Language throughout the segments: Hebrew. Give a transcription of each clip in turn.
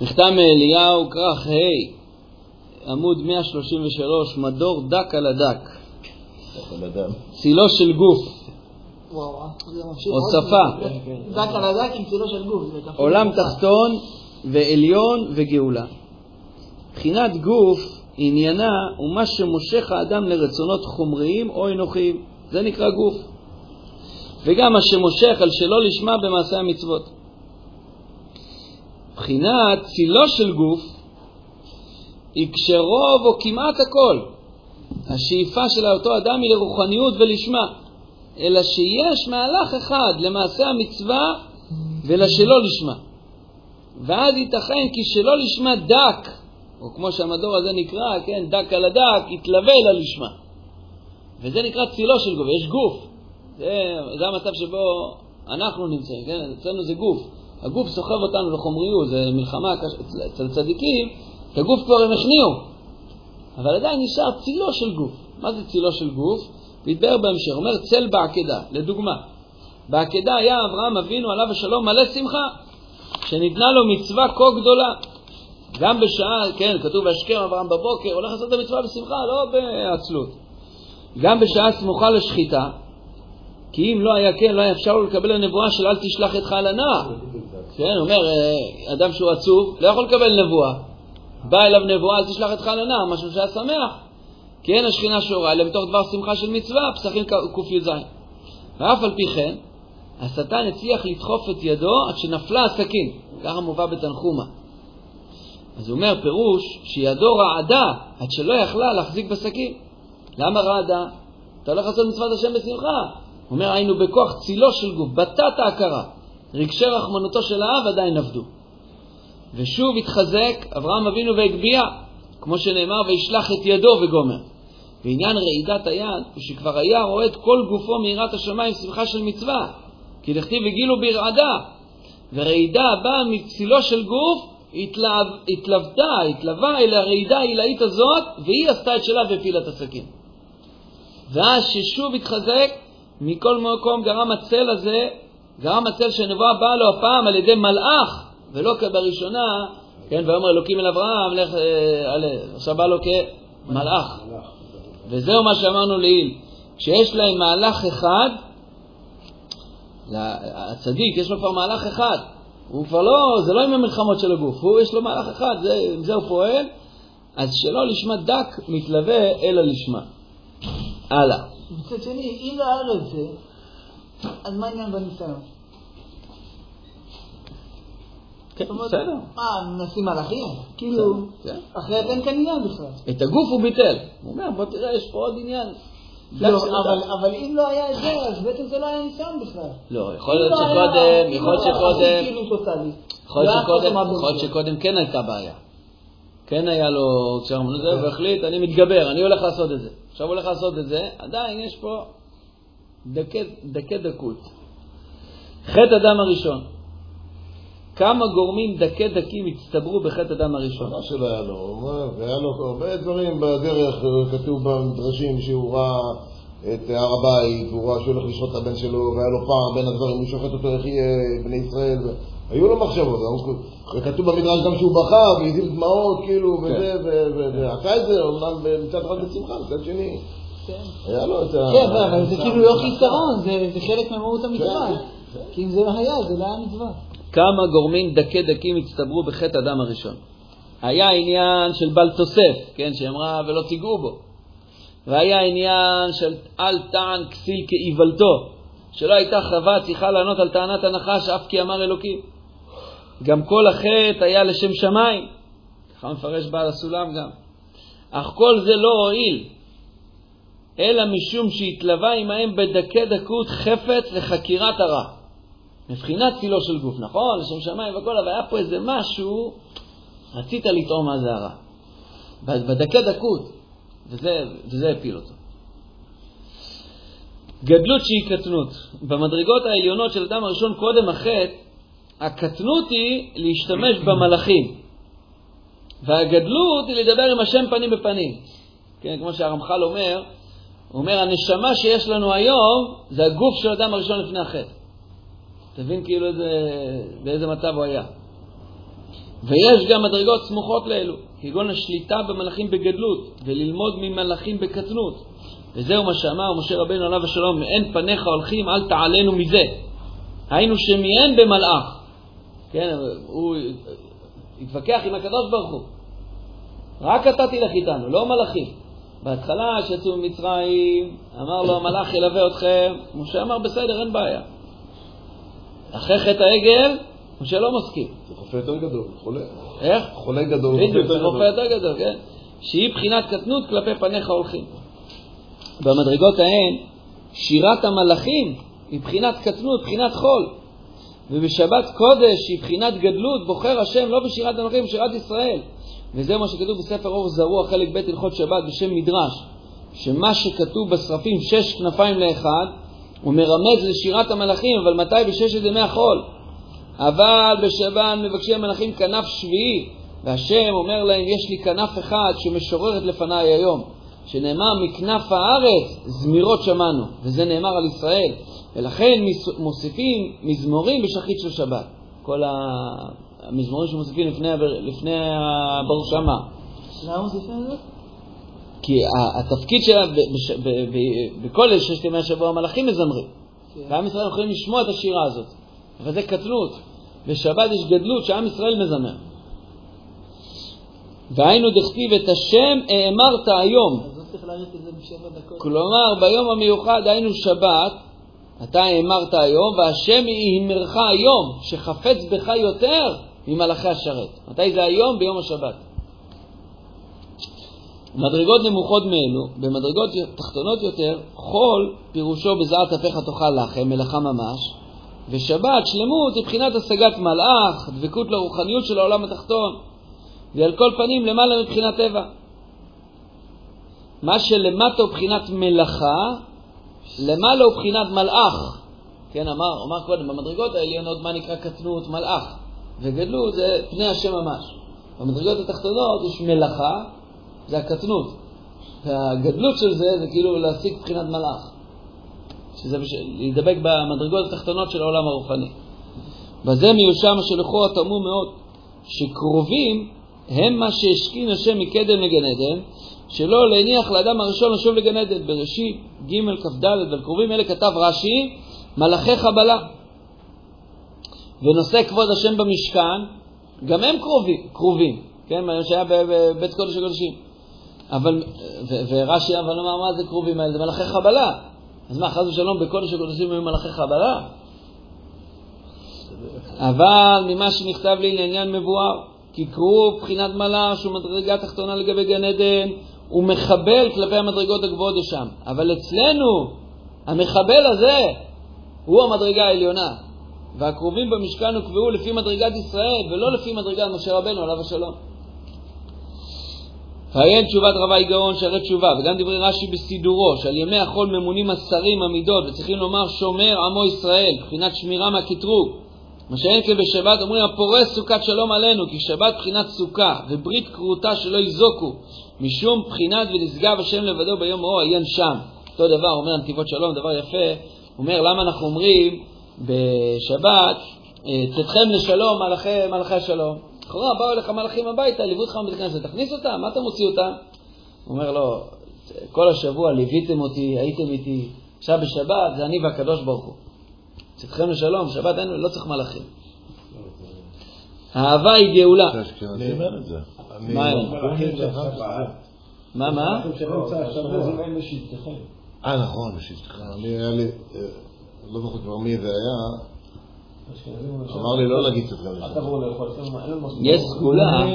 מכתב מאליהו, כרך ה', עמוד 133, מדור דק על הדק. צילו של גוף. הוספה. דק על הדק עם צילו של גוף. עולם תחתון ועליון וגאולה. מבחינת גוף, עניינה הוא מה שמושך האדם לרצונות חומריים או אנוכיים. זה נקרא גוף. וגם מה שמושך על שלא לשמה במעשה המצוות. מבחינת צילו של גוף היא כשרוב או כמעט הכל השאיפה של אותו אדם היא לרוחניות ולשמה, אלא שיש מהלך אחד למעשה המצווה ולשלא לשמה. ואז ייתכן כי שלא לשמה דק, או כמו שהמדור הזה נקרא, כן, דק על הדק, יתלווה אלא לשמה. וזה נקרא צילו של גוף, יש גוף. זה, זה המצב שבו אנחנו נמצאים, כן? אצלנו זה גוף. הגוף סוחב אותנו לחומריות, זה מלחמה אצל צדיקים, את הגוף כבר הם הכניעו, אבל עדיין נשאר צילו של גוף. מה זה צילו של גוף? מתבאר בהמשך, אומר צל בעקדה, לדוגמה. בעקדה היה אברהם אבינו עליו השלום מלא שמחה, שניתנה לו מצווה כה גדולה. גם בשעה, כן, כתוב והשכם אברהם בבוקר, הולך לעשות את המצווה בשמחה, לא בעצלות. גם בשעה סמוכה לשחיטה, כי אם לא היה כן, לא היה אפשר לקבל הנבואה של אל תשלח ידך על הנער. כן, אומר, אה, אדם שהוא עצוב, לא יכול לקבל נבואה. בא אליו נבואה, אל תשלח על הנער, משהו שהיה שמח. כי אין השכינה שורה, אלא בתוך דבר שמחה של מצווה, פסחים קי"ז. ואף על פי כן, השטן הצליח לדחוף את ידו עד שנפלה הסכין, ככה מובא בתנחומה. אז הוא אומר פירוש שידו רעדה עד שלא יכלה להחזיק בסכין. למה רעדה? אתה הולך לעשות מצוות השם בשמחה. הוא אומר, היינו בכוח צילו של גוף, בתת ההכרה. רגשי רחמנותו של האב עדיין עבדו. ושוב התחזק אברהם אבינו והגביה, כמו שנאמר, וישלח את ידו וגומר. ועניין רעידת היד הוא שכבר היה רואה את כל גופו מיראת השמיים שמחה של מצווה, כי דכתיב הגילו ברעדה, ורעידה באה מצילו של גוף, התלו... התלוותה, התלווה אל הרעידה העילאית הזאת, והיא עשתה את שלה והפילה את הסכין. ואז ששוב התחזק, מכל מקום גרם הצל הזה, גרם הצל שהנבואה באה לו הפעם על ידי מלאך, ולא כבראשונה, כן, ויאמר אלוקים אל אברהם, לך, אה, עכשיו בא לו כמלאך. וזהו מה שאמרנו לעיל. כשיש להם מהלך אחד, הצדיק יש לו כבר מהלך אחד. הוא כבר לא, זה לא עם המלחמות של הגוף, הוא יש לו מהלך אחד, זה, עם זה הוא פועל, אז שלא לשמה דק מתלווה אלא לשמה. הלאה. מצד שני, אם לא היה לו את זה, אז מה העניין בניסיון? כן, בסדר. מה, נשים מלאכים? כאילו, אחרת אין כאן עניין בכלל. את הגוף הוא ביטל. הוא אומר, בוא תראה, יש פה עוד עניין. לא, אבל אם לא היה את זה, אז בעצם זה לא היה ניסיון בכלל. לא, יכול להיות שקודם, יכול להיות שקודם, יכול להיות שקודם כן הייתה בעיה. כן היה לו קשר זה, והחליט, אני מתגבר, אני הולך לעשות את זה. עכשיו הוא הולך לעשות את זה, עדיין יש פה דקי דקות. חטא הדם הראשון. כמה גורמים דקי דקים הצטברו בחטא הדם הראשון? מה שלא היה לו, והיה לו הרבה דברים בדרך, כתוב במדרשים שהוא ראה את הר הבית, והוא ראה שהוא הולך לשחוט את הבן שלו, והיה לו פער בין הדברים, הוא שוחט אותו, איך יהיה בני ישראל, היו לו מחשבות, וכתוב במדרש גם שהוא בכה והזיל דמעות, כאילו, וזה, כן. ועשה את זה, אומנם מצד אחד בשמחה, מצד שני. כן. היה לו את ה... כן, אבל זה כאילו לא חיסרון, זה חלק ממהות המצווה. כן, כי אם זה לא היה, זה לא היה מצווה. כמה גורמים דקי דקים הצטברו בחטא הדם הראשון. היה עניין של בל תוסף, כן, שאמרה ולא תיגעו בו. והיה עניין של אל טען כסיל כאיוולתו, שלא הייתה חווה צריכה לענות על טענת הנחש אף כי אמר אלוקים. גם כל החטא היה לשם שמיים, ככה מפרש בעל הסולם גם. אך כל זה לא הועיל, אלא משום שהתלווה עמהם בדקי דקות חפץ לחקירת הרע. מבחינת צילו של גוף, נכון? לשם שמיים וכל, אבל היה פה איזה משהו, רצית לטעום מה זה הרע. בדקי דקות, וזה, וזה הפיל אותו. גדלות שהיא קטנות. במדרגות העליונות של אדם הראשון קודם החטא, הקטנות היא להשתמש במלאכים. והגדלות היא לדבר עם השם פנים בפנים. כן, כמו שהרמח"ל אומר, הוא אומר, הנשמה שיש לנו היום זה הגוף של אדם הראשון לפני החטא. תבין כאילו איזה, באיזה מצב הוא היה. ויש גם מדרגות סמוכות לאלו, כגון השליטה במלאכים בגדלות, וללמוד ממלאכים בקטנות. וזהו מה שאמר משה רבנו עליו השלום, אין פניך הולכים, אל תעלנו מזה. היינו שמיהן במלאך. כן, הוא התווכח עם הקדוש ברוך הוא. רק אתה תלך איתנו, לא מלאכים. בהתחלה, כשיצאו ממצרים, אמר לו, המלאך ילווה אתכם. משה אמר, בסדר, אין בעיה. אחרי חטא העגל, משה לא מסכים. זה חופה יותר גדול, חולה. איך? חולה גדול. בדיוק, זה רופא יותר גדול, כן? שהיא בחינת קטנות כלפי פניך הולכים. במדרגות ההן, שירת המלאכים היא בחינת קטנות, בחינת חול. ובשבת קודש היא בחינת גדלות, בוחר השם לא בשירת המלאכים, בשירת ישראל. וזה מה שכתוב בספר אור זרוע, חלק ב' הלכות שבת בשם מדרש, שמה שכתוב בשרפים שש כנפיים לאחד, הוא מרמז לשירת המלאכים, אבל מתי? בששת ימי החול. אבל בשבת מבקשי המלאכים כנף שביעי, והשם אומר להם, יש לי כנף אחד שמשוררת לפניי היום, שנאמר מכנף הארץ זמירות שמענו, וזה נאמר על ישראל, ולכן מוסיפים מזמורים בשחית של שבת. כל המזמורים שמוסיפים לפני, לפני הברוך שמה. למה מוסיפים את זה? כי התפקיד שלה, בכל ששת ימי השבוע המלאכים מזמרים. כן. ועם ישראל יכולים לשמוע את השירה הזאת. אבל זה קטנות. בשבת יש גדלות שעם ישראל מזמר. והיינו דכתיב את השם האמרת היום. לא. כלומר, ביום המיוחד היינו שבת, אתה האמרת היום, והשם האמרך היום, שחפץ בך יותר ממלאכי השרת. מתי זה היום? ביום השבת. מדרגות נמוכות מאלו, במדרגות תחתונות יותר, חול פירושו בזעת אפיך תאכל לחם, מלאכה ממש, ושבת, שלמות, היא בחינת השגת מלאך, דבקות לרוחניות של העולם התחתון, ועל כל פנים למעלה מבחינת טבע. מה שלמטה הוא בחינת מלאכה, למעלה הוא בחינת מלאך. כן, אמר, אמר קודם, במדרגות העליונות מה נקרא קטנות? מלאך. וגדלות זה פני השם ממש. במדרגות התחתונות יש מלאכה, זה הקטנות. והגדלות של זה זה כאילו להשיג בחינת מלאך. שזה בש... להידבק במדרגות התחתונות של העולם הרוחני. בזה מיושם השלוחו התמום מאוד, שקרובים הם מה שהשכין השם מקדם לגן עדן, שלא להניח לאדם הראשון לשוב לגן עדן. בראשית ג' כ"ד, על קרובים אלה כתב רש"י, מלאכי חבלה. ונושא כבוד השם במשכן, גם הם קרובים, קרובים כן, מה שהיה בבית קודש הקודשים. אבל, ורש"י אבל אמר, מה זה קרובים האלה? זה מלאכי חבלה. אז מה, חס ושלום, בקודש הקודשים היו מלאכי חבלה? אבל ממה שנכתב לי לעניין מבואר, כי קרוב בחינת מלאך שהוא מדרגה תחתונה לגבי גן עדן, הוא מחבל כלפי המדרגות הגבוהות שם. אבל אצלנו, המחבל הזה הוא המדרגה העליונה. והקרובים במשכן הוקבעו לפי מדרגת ישראל, ולא לפי מדרגת משה רבנו, עליו השלום. ועיין תשובת רבי גאון שערי תשובה, וגם דברי רש"י בסידורו, שעל ימי החול ממונים השרים המידות, וצריכים לומר שומר עמו ישראל, מבחינת שמירה מהקטרוג. מה שאין כן בשבת אומרים הפורס סוכת שלום עלינו, כי שבת בחינת סוכה, וברית כרותה שלא יזוקו, משום בחינת ונשגב השם לבדו ביום ההוא עיין שם. אותו דבר אומר נתיבות שלום, דבר יפה, אומר למה אנחנו אומרים בשבת, צאתכם לשלום מלאכי, מלאכי השלום. לכאורה באו אליך מלאכים הביתה, ליוו אותך מבית הכנסת, תכניס אותם, מה אתה מוציא אותם? הוא אומר לו, כל השבוע ליוויתם אותי, הייתם איתי, עכשיו בשבת זה אני והקדוש ברוך הוא. צאתכם לשלום, שבת אין, לא צריך מלאכים. האהבה היא גאולה. מה? מה, מה? אה, נכון, בשבתך. אה, לא זוכר כבר מי זה היה, אמר לי לא להגיד את זה. יש סגולה,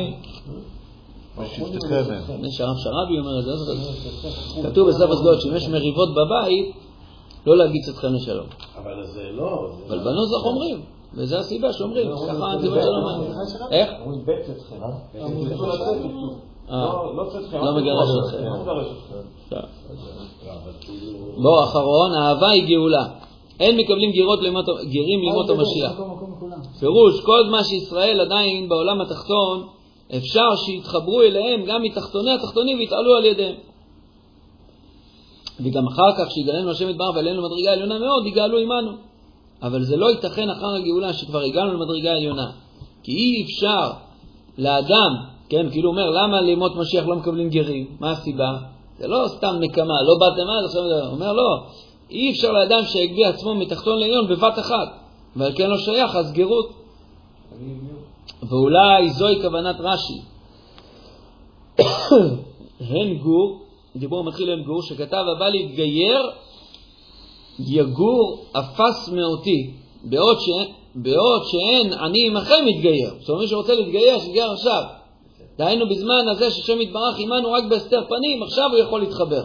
בשבתכם. יש הרב שרבי אומר את זה, לא כתוב בסוף הסגולות שאם יש מריבות בבית, לא להגיד צאתכם לשלום. אבל זה לא... אבל בנוסח אומרים, וזו הסיבה שאומרים, ככה זה הנציבות בית- שלום אומרים. איך? אומרים בית. אה. לא- לא צאתכם. לא מגרש. אתכם. לא כאילו... בוא, אחרון, האהבה היא גאולה. אין מקבלים גרות לימות, גרים לימות המשיח. פירוש, כל מה שישראל עדיין בעולם התחתון, אפשר שיתחברו אליהם גם מתחתוני התחתונים ויתעלו על ידיהם. וגם אחר כך, שיגאלנו השם יתברך ועלינו למדרגה עליונה מאוד, יגאלו עמנו. אבל זה לא ייתכן אחר הגאולה שכבר הגענו למדרגה עליונה. כי אי אפשר לאדם, כן, כאילו אומר, למה לימות משיח לא מקבלים גרים? מה הסיבה? זה לא סתם נקמה, לא באתם עד עכשיו, הוא אומר לא, אי אפשר לאדם שהגביה עצמו מתחתון לעליון בבת אחת, ועל כן לא שייך, אז גרות. ואולי זוהי כוונת רש"י. הן גור, דיבור מתחיל הן גור, שכתב הבא להתגייר, יגור אפס מאותי, בעוד, ש... בעוד שאין אני עמכם מתגייר. זאת אומרת, מי שרוצה להתגייר, שיתגייר עכשיו. דהיינו בזמן הזה ששם יתברך עמנו רק בהסתר פנים, עכשיו הוא יכול להתחבר.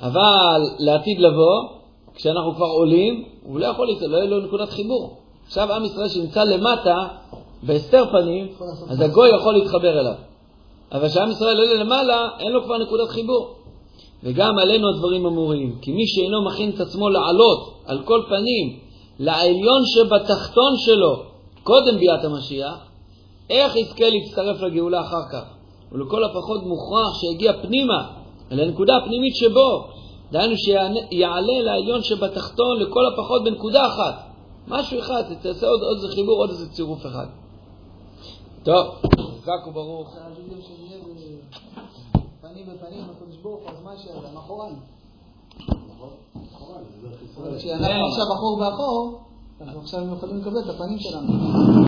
אבל לעתיד לבוא, כשאנחנו כבר עולים, הוא לא יכול, לא יהיה לו נקודת חיבור. עכשיו עם ישראל שנמצא למטה, בהסתר פנים, אז הגוי יכול להתחבר אליו. אבל כשעם ישראל עולה למעלה, אין לו כבר נקודת חיבור. וגם עלינו הדברים אמורים, כי מי שאינו מכין את עצמו לעלות על כל פנים לעליון שבתחתון שלו קודם ביאת המשיח, איך יזכה להצטרף לגאולה אחר כך? ולכל הפחות מוכרח שיגיע פנימה, אל הנקודה הפנימית שבו, דהיינו שיעלה לעליון שבתחתון לכל הפחות בנקודה אחת. משהו אחד, תעשה עוד, עוד איזה חיבור, עוד איזה צירוף אחד. טוב, חזק וברוך. שזה פנים בפנים, הקדוש ברוך הוא, אז מה יישאר גם אחוריים. נכון. כשאנחנו עכשיו אחור באחור, אז עכשיו הם יכולים לקבל את הפנים שלנו.